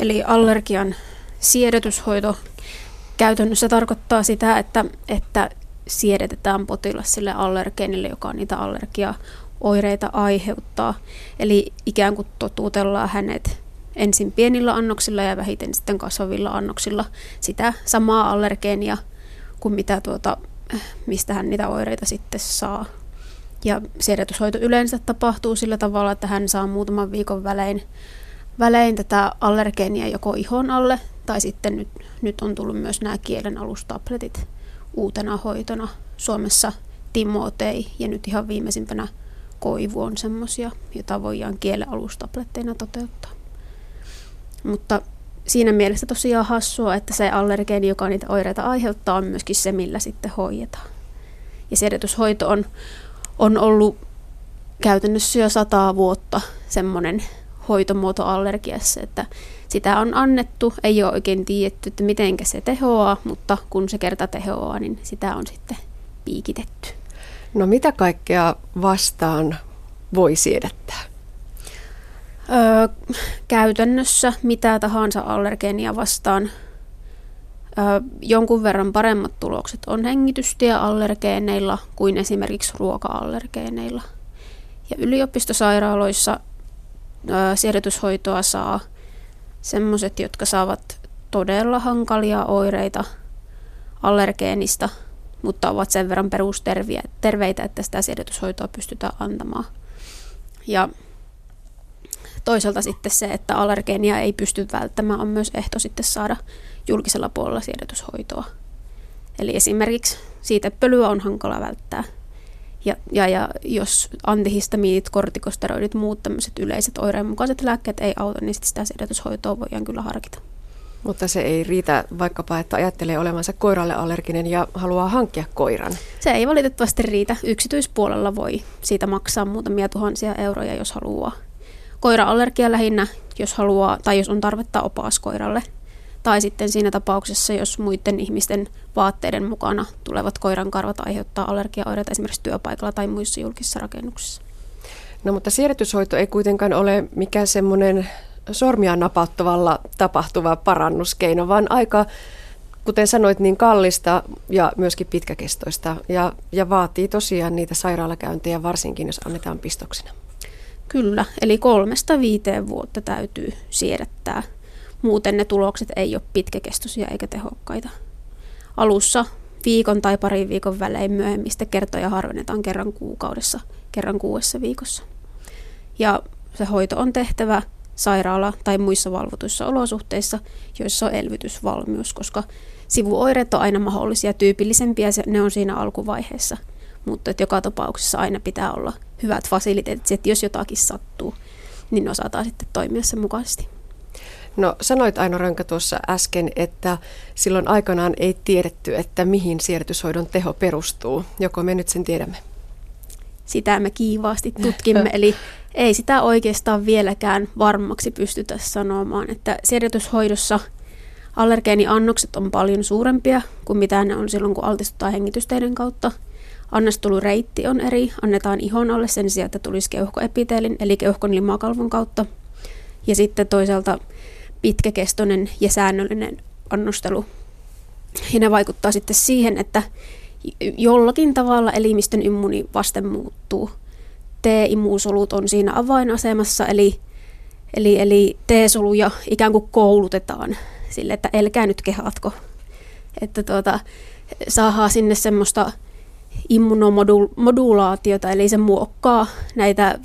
Eli allergian siedätyshoito käytännössä tarkoittaa sitä, että, että siedetään potilas sille allergeenille, joka niitä allergiaoireita aiheuttaa. Eli ikään kuin totuutellaan hänet ensin pienillä annoksilla ja vähiten sitten kasvavilla annoksilla sitä samaa allergeenia kuin mitä tuota, mistä hän niitä oireita sitten saa. Ja siedätyshoito yleensä tapahtuu sillä tavalla, että hän saa muutaman viikon välein, välein tätä allergeenia joko ihon alle, tai sitten nyt, nyt on tullut myös nämä kielen alustabletit uutena hoitona. Suomessa Timotei ja nyt ihan viimeisimpänä Koivu on semmoisia, joita voidaan kielen alustabletteina toteuttaa. Mutta siinä mielessä tosiaan hassua, että se allergeeni, joka niitä oireita aiheuttaa, on myöskin se, millä sitten hoidetaan. Ja sedetyshoito on, on ollut käytännössä jo sataa vuotta semmoinen hoitomuoto allergiassa, että sitä on annettu, ei ole oikein tiedetty, että miten se tehoaa, mutta kun se kerta tehoaa, niin sitä on sitten piikitetty. No mitä kaikkea vastaan voi siedättää? Öö, käytännössä mitä tahansa allergeenia vastaan öö, jonkun verran paremmat tulokset on hengitystieallergeeneilla kuin esimerkiksi ruoka-allergeeneilla. Ja yliopistosairaaloissa siedätyshoitoa saa semmoiset, jotka saavat todella hankalia oireita allergeenista, mutta ovat sen verran perusterveitä, että sitä siedätyshoitoa pystytään antamaan. Ja toisaalta sitten se, että allergeenia ei pysty välttämään, on myös ehto sitten saada julkisella puolella siedätyshoitoa. Eli esimerkiksi siitä pölyä on hankala välttää. Ja, ja, ja jos antihistamiinit, kortikosteroidit, muut tämmöiset yleiset oireenmukaiset lääkkeet ei auta, niin sitä siedätyshoitoa voidaan kyllä harkita. Mutta se ei riitä vaikkapa, että ajattelee olevansa koiralle allerginen ja haluaa hankkia koiran. Se ei valitettavasti riitä. Yksityispuolella voi siitä maksaa muutamia tuhansia euroja, jos haluaa koira-allergia lähinnä, jos haluaa tai jos on tarvetta opaas koiralle. Tai sitten siinä tapauksessa, jos muiden ihmisten vaatteiden mukana tulevat koiran karvat aiheuttaa allergiaoireita esimerkiksi työpaikalla tai muissa julkisissa rakennuksissa. No mutta siirretyshoito ei kuitenkaan ole mikään semmoinen sormia napauttavalla tapahtuva parannuskeino, vaan aika, kuten sanoit, niin kallista ja myöskin pitkäkestoista ja, ja vaatii tosiaan niitä sairaalakäyntejä, varsinkin jos annetaan pistoksena. Kyllä, eli kolmesta viiteen vuotta täytyy siedättää. Muuten ne tulokset ei ole pitkäkestoisia eikä tehokkaita. Alussa viikon tai parin viikon välein myöhemmistä kertoja harvennetaan kerran kuukaudessa, kerran kuudessa viikossa. Ja se hoito on tehtävä sairaala- tai muissa valvotuissa olosuhteissa, joissa on elvytysvalmius, koska sivuoireet on aina mahdollisia, tyypillisempiä ne on siinä alkuvaiheessa – mutta että joka tapauksessa aina pitää olla hyvät fasiliteetit, että jos jotakin sattuu, niin osataan sitten toimia sen mukaisesti. No sanoit Aino Rönkä tuossa äsken, että silloin aikanaan ei tiedetty, että mihin siirtyshoidon teho perustuu. Joko me nyt sen tiedämme? Sitä me kiivaasti tutkimme, eli ei sitä oikeastaan vieläkään varmaksi pystytä sanomaan, että siirtyshoidossa allergeeniannokset on paljon suurempia kuin mitä ne on silloin, kun altistutaan hengitysteiden kautta – Annostulureitti on eri, annetaan ihon alle sen sijaan, että tulisi keuhkoepiteelin, eli keuhkon limakalvon kautta. Ja sitten toisaalta pitkäkestoinen ja säännöllinen annostelu. Ja ne vaikuttaa sitten siihen, että jollakin tavalla elimistön immunivaste muuttuu. T-immuusolut on siinä avainasemassa, eli, eli, eli T-soluja ikään kuin koulutetaan sille, että elkää nyt kehatko. Että tuota, saadaan sinne semmoista immunomodulaatiota, eli se muokkaa näitä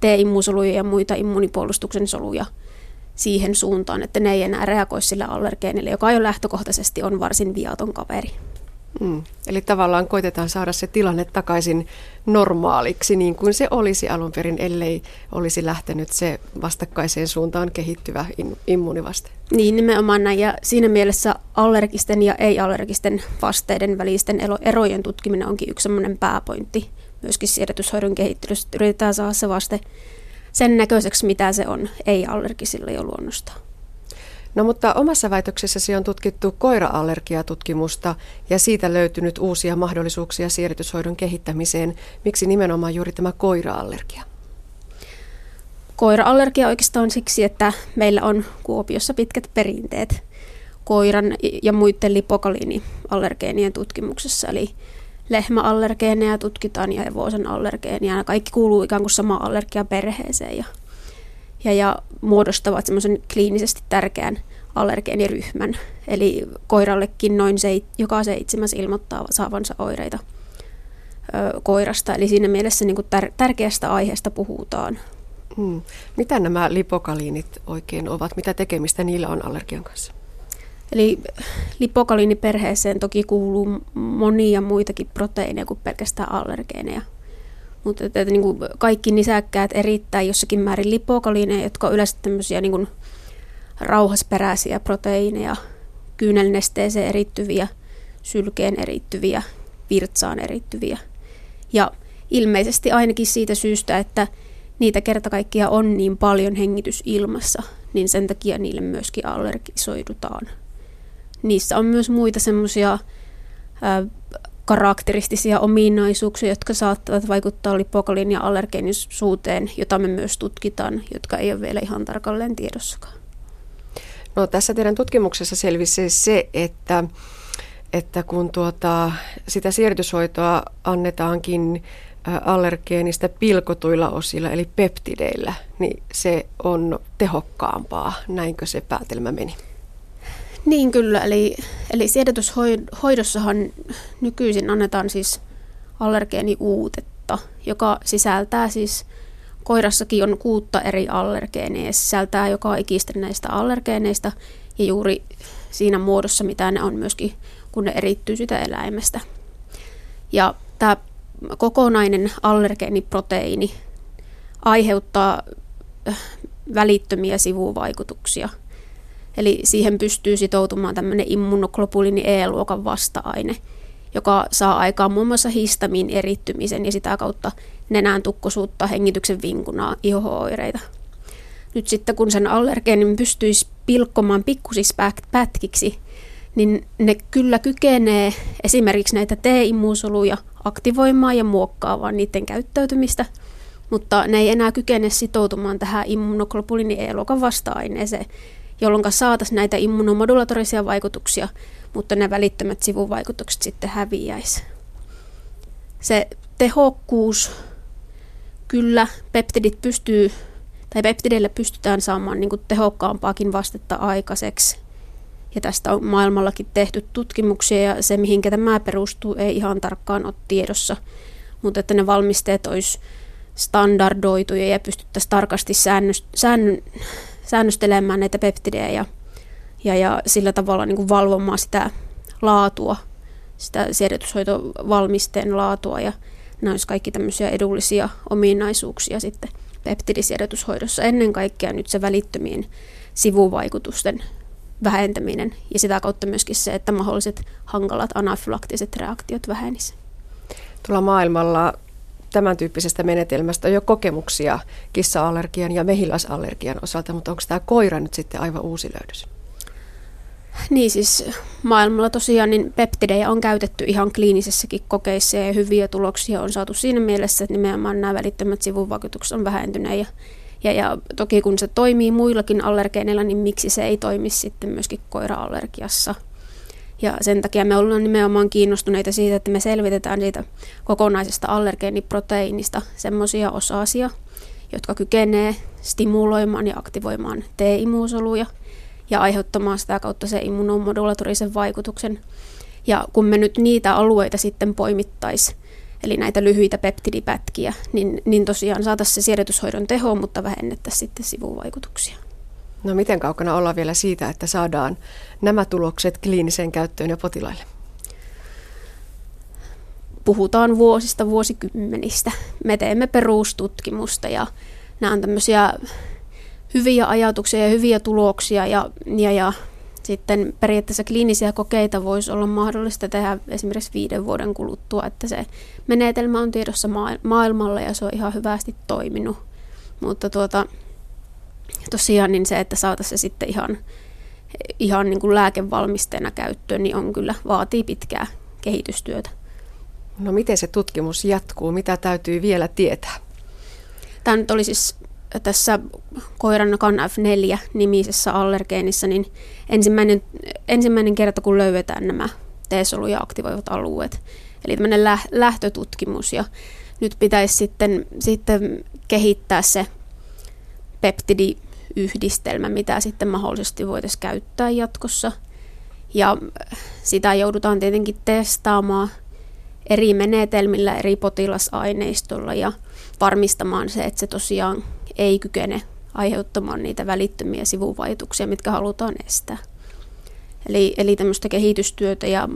T-immuusoluja ja muita immunipuolustuksen soluja siihen suuntaan, että ne ei enää reagoi sillä allergeenille, joka jo lähtökohtaisesti on varsin viaton kaveri. Mm. Eli tavallaan koitetaan saada se tilanne takaisin normaaliksi, niin kuin se olisi alun perin, ellei olisi lähtenyt se vastakkaiseen suuntaan kehittyvä immunivaste. Niin, nimenomaan näin. Ja siinä mielessä allergisten ja ei-allergisten vasteiden välisten erojen tutkiminen onkin yksi sellainen pääpointti myöskin siedätyshoidon kehittelyssä. Yritetään saada se vaste sen näköiseksi, mitä se on ei-allergisilla jo luonnostaan. No mutta omassa väitöksessäsi on tutkittu koira-allergiatutkimusta ja siitä löytynyt uusia mahdollisuuksia siirrytyshoidon kehittämiseen. Miksi nimenomaan juuri tämä koira-allergia? koira-allergia oikeastaan siksi, että meillä on Kuopiossa pitkät perinteet koiran ja muiden lipokaliiniallergeenien tutkimuksessa. Eli lehmäallergeeneja tutkitaan ja hevosen allergeeneja. Ja kaikki kuuluu ikään kuin samaan allergiaperheeseen ja, ja, ja muodostavat semmoisen kliinisesti tärkeän allergeeniryhmän. Eli koirallekin noin se, joka seitsemäs ilmoittaa saavansa oireita ö, koirasta. Eli siinä mielessä niin kuin tär- tärkeästä aiheesta puhutaan. Hmm. Mitä nämä lipokaliinit oikein ovat? Mitä tekemistä niillä on allergian kanssa? Eli lipokaliiniperheeseen toki kuuluu monia muitakin proteiineja kuin pelkästään allergeeneja. Mutta että, että, niin kuin kaikki nisäkkäät erittäin jossakin määrin lipokaliineja, jotka on yleensä tämmöisiä niin kuin rauhasperäisiä proteiineja, kyynelnesteeseen erittyviä, sylkeen erittyviä, virtsaan erittyviä. Ja ilmeisesti ainakin siitä syystä, että niitä kerta on niin paljon hengitysilmassa, niin sen takia niille myöskin allergisoidutaan. Niissä on myös muita semmoisia karakteristisia ominaisuuksia, jotka saattavat vaikuttaa lipokalin ja allergeenisuuteen, jota me myös tutkitaan, jotka ei ole vielä ihan tarkalleen tiedossakaan. No, tässä teidän tutkimuksessa selvisi se, että, että kun tuota, sitä siirtyshoitoa annetaankin allergeenistä pilkotuilla osilla, eli peptideillä, niin se on tehokkaampaa. Näinkö se päätelmä meni? Niin kyllä, eli, eli siedätyshoidossahan nykyisin annetaan siis allergeeniuutetta, joka sisältää siis, koirassakin on kuutta eri allergeeneja. Ja sisältää joka ikistä näistä allergeeneista ja juuri siinä muodossa, mitä ne on myöskin, kun ne erittyy sitä eläimestä. Ja tämä kokonainen allergeeniproteiini aiheuttaa äh, välittömiä sivuvaikutuksia – Eli siihen pystyy sitoutumaan tämmöinen immunoglobulini E-luokan vasta-aine, joka saa aikaan muun muassa histamin erittymisen ja sitä kautta nenään tukkosuutta, hengityksen vinkunaa, ihohoireita. Nyt sitten kun sen allergeenin pystyisi pilkkomaan pikkusiksi pätkiksi, niin ne kyllä kykenee esimerkiksi näitä T-immuusoluja aktivoimaan ja muokkaamaan niiden käyttäytymistä, mutta ne ei enää kykene sitoutumaan tähän immunoglobulini E-luokan vasta-aineeseen, jolloin saataisiin näitä immunomodulatorisia vaikutuksia, mutta ne välittömät sivuvaikutukset sitten häviäisi. Se tehokkuus, kyllä peptidit pystyy, tai peptideille pystytään saamaan niin kuin tehokkaampaakin vastetta aikaiseksi. Ja tästä on maailmallakin tehty tutkimuksia ja se, mihinkä tämä perustuu, ei ihan tarkkaan ole tiedossa. Mutta että ne valmisteet olisi standardoituja ja pystyttäisiin tarkasti säännöst, säännön, säännöstelemään näitä peptidejä ja, ja, ja sillä tavalla niin kuin valvomaan sitä laatua, sitä siedätyshoitovalmisteen laatua ja nämä olisi kaikki tämmöisiä edullisia ominaisuuksia sitten peptidisiedätyshoidossa. Ennen kaikkea nyt se välittömien sivuvaikutusten vähentäminen ja sitä kautta myöskin se, että mahdolliset hankalat anafylaktiset reaktiot vähenisivät. Tuolla maailmalla tämän tyyppisestä menetelmästä jo kokemuksia kissa-allergian ja mehiläisallergian osalta, mutta onko tämä koira nyt sitten aivan uusi löydös? Niin siis maailmalla tosiaan niin peptidejä on käytetty ihan kliinisessäkin kokeissa ja hyviä tuloksia on saatu siinä mielessä, että nimenomaan nämä välittömät sivuvaikutukset on vähentyneet ja, ja, ja toki kun se toimii muillakin allergeeneilla, niin miksi se ei toimi sitten myöskin koira-allergiassa – ja sen takia me ollaan nimenomaan kiinnostuneita siitä, että me selvitetään siitä kokonaisesta allergeeniproteiinista semmoisia osasia, jotka kykenee stimuloimaan ja aktivoimaan T-immuusoluja ja aiheuttamaan sitä kautta se immunomodulatorisen vaikutuksen. Ja kun me nyt niitä alueita sitten poimittaisiin, eli näitä lyhyitä peptidipätkiä, niin, niin tosiaan saataisiin se siedätyshoidon teho, mutta vähennettäisiin sitten sivuvaikutuksia. No miten kaukana ollaan vielä siitä, että saadaan nämä tulokset kliiniseen käyttöön ja potilaille? Puhutaan vuosista, vuosikymmenistä. Me teemme perustutkimusta ja nämä on tämmöisiä hyviä ajatuksia ja hyviä tuloksia ja, ja, ja sitten periaatteessa kliinisiä kokeita voisi olla mahdollista tehdä esimerkiksi viiden vuoden kuluttua, että se menetelmä on tiedossa maailmalla ja se on ihan hyvästi toiminut. Mutta tuota, tosiaan niin se, että saataisiin se sitten ihan, ihan niin kuin lääkevalmisteena käyttöön, niin on kyllä, vaatii pitkää kehitystyötä. No miten se tutkimus jatkuu? Mitä täytyy vielä tietää? Tämä nyt oli siis tässä koiran CanF4-nimisessä allergeenissa, niin ensimmäinen, ensimmäinen kerta, kun löydetään nämä T-soluja aktivoivat alueet, eli tämmöinen lähtötutkimus, ja nyt pitäisi sitten, sitten kehittää se peptidiyhdistelmä, mitä sitten mahdollisesti voitaisiin käyttää jatkossa. Ja sitä joudutaan tietenkin testaamaan eri menetelmillä, eri potilasaineistolla ja varmistamaan se, että se tosiaan ei kykene aiheuttamaan niitä välittömiä sivuvaikutuksia, mitkä halutaan estää. Eli, eli tämmöistä kehitystyötä ja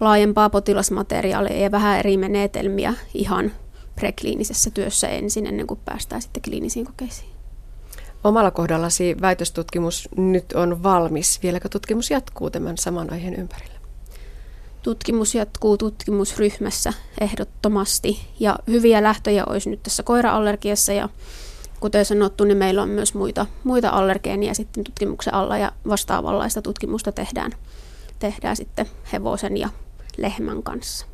laajempaa potilasmateriaalia ja vähän eri menetelmiä ihan prekliinisessä työssä ensin, ennen kuin päästään sitten kliinisiin kokeisiin. Omalla kohdallasi väitöstutkimus nyt on valmis. Vieläkö tutkimus jatkuu tämän saman aiheen ympärillä? Tutkimus jatkuu tutkimusryhmässä ehdottomasti ja hyviä lähtöjä olisi nyt tässä koira-allergiassa ja kuten sanottu, niin meillä on myös muita, muita allergeenia sitten tutkimuksen alla ja vastaavanlaista tutkimusta tehdään, tehdään sitten hevosen ja lehmän kanssa.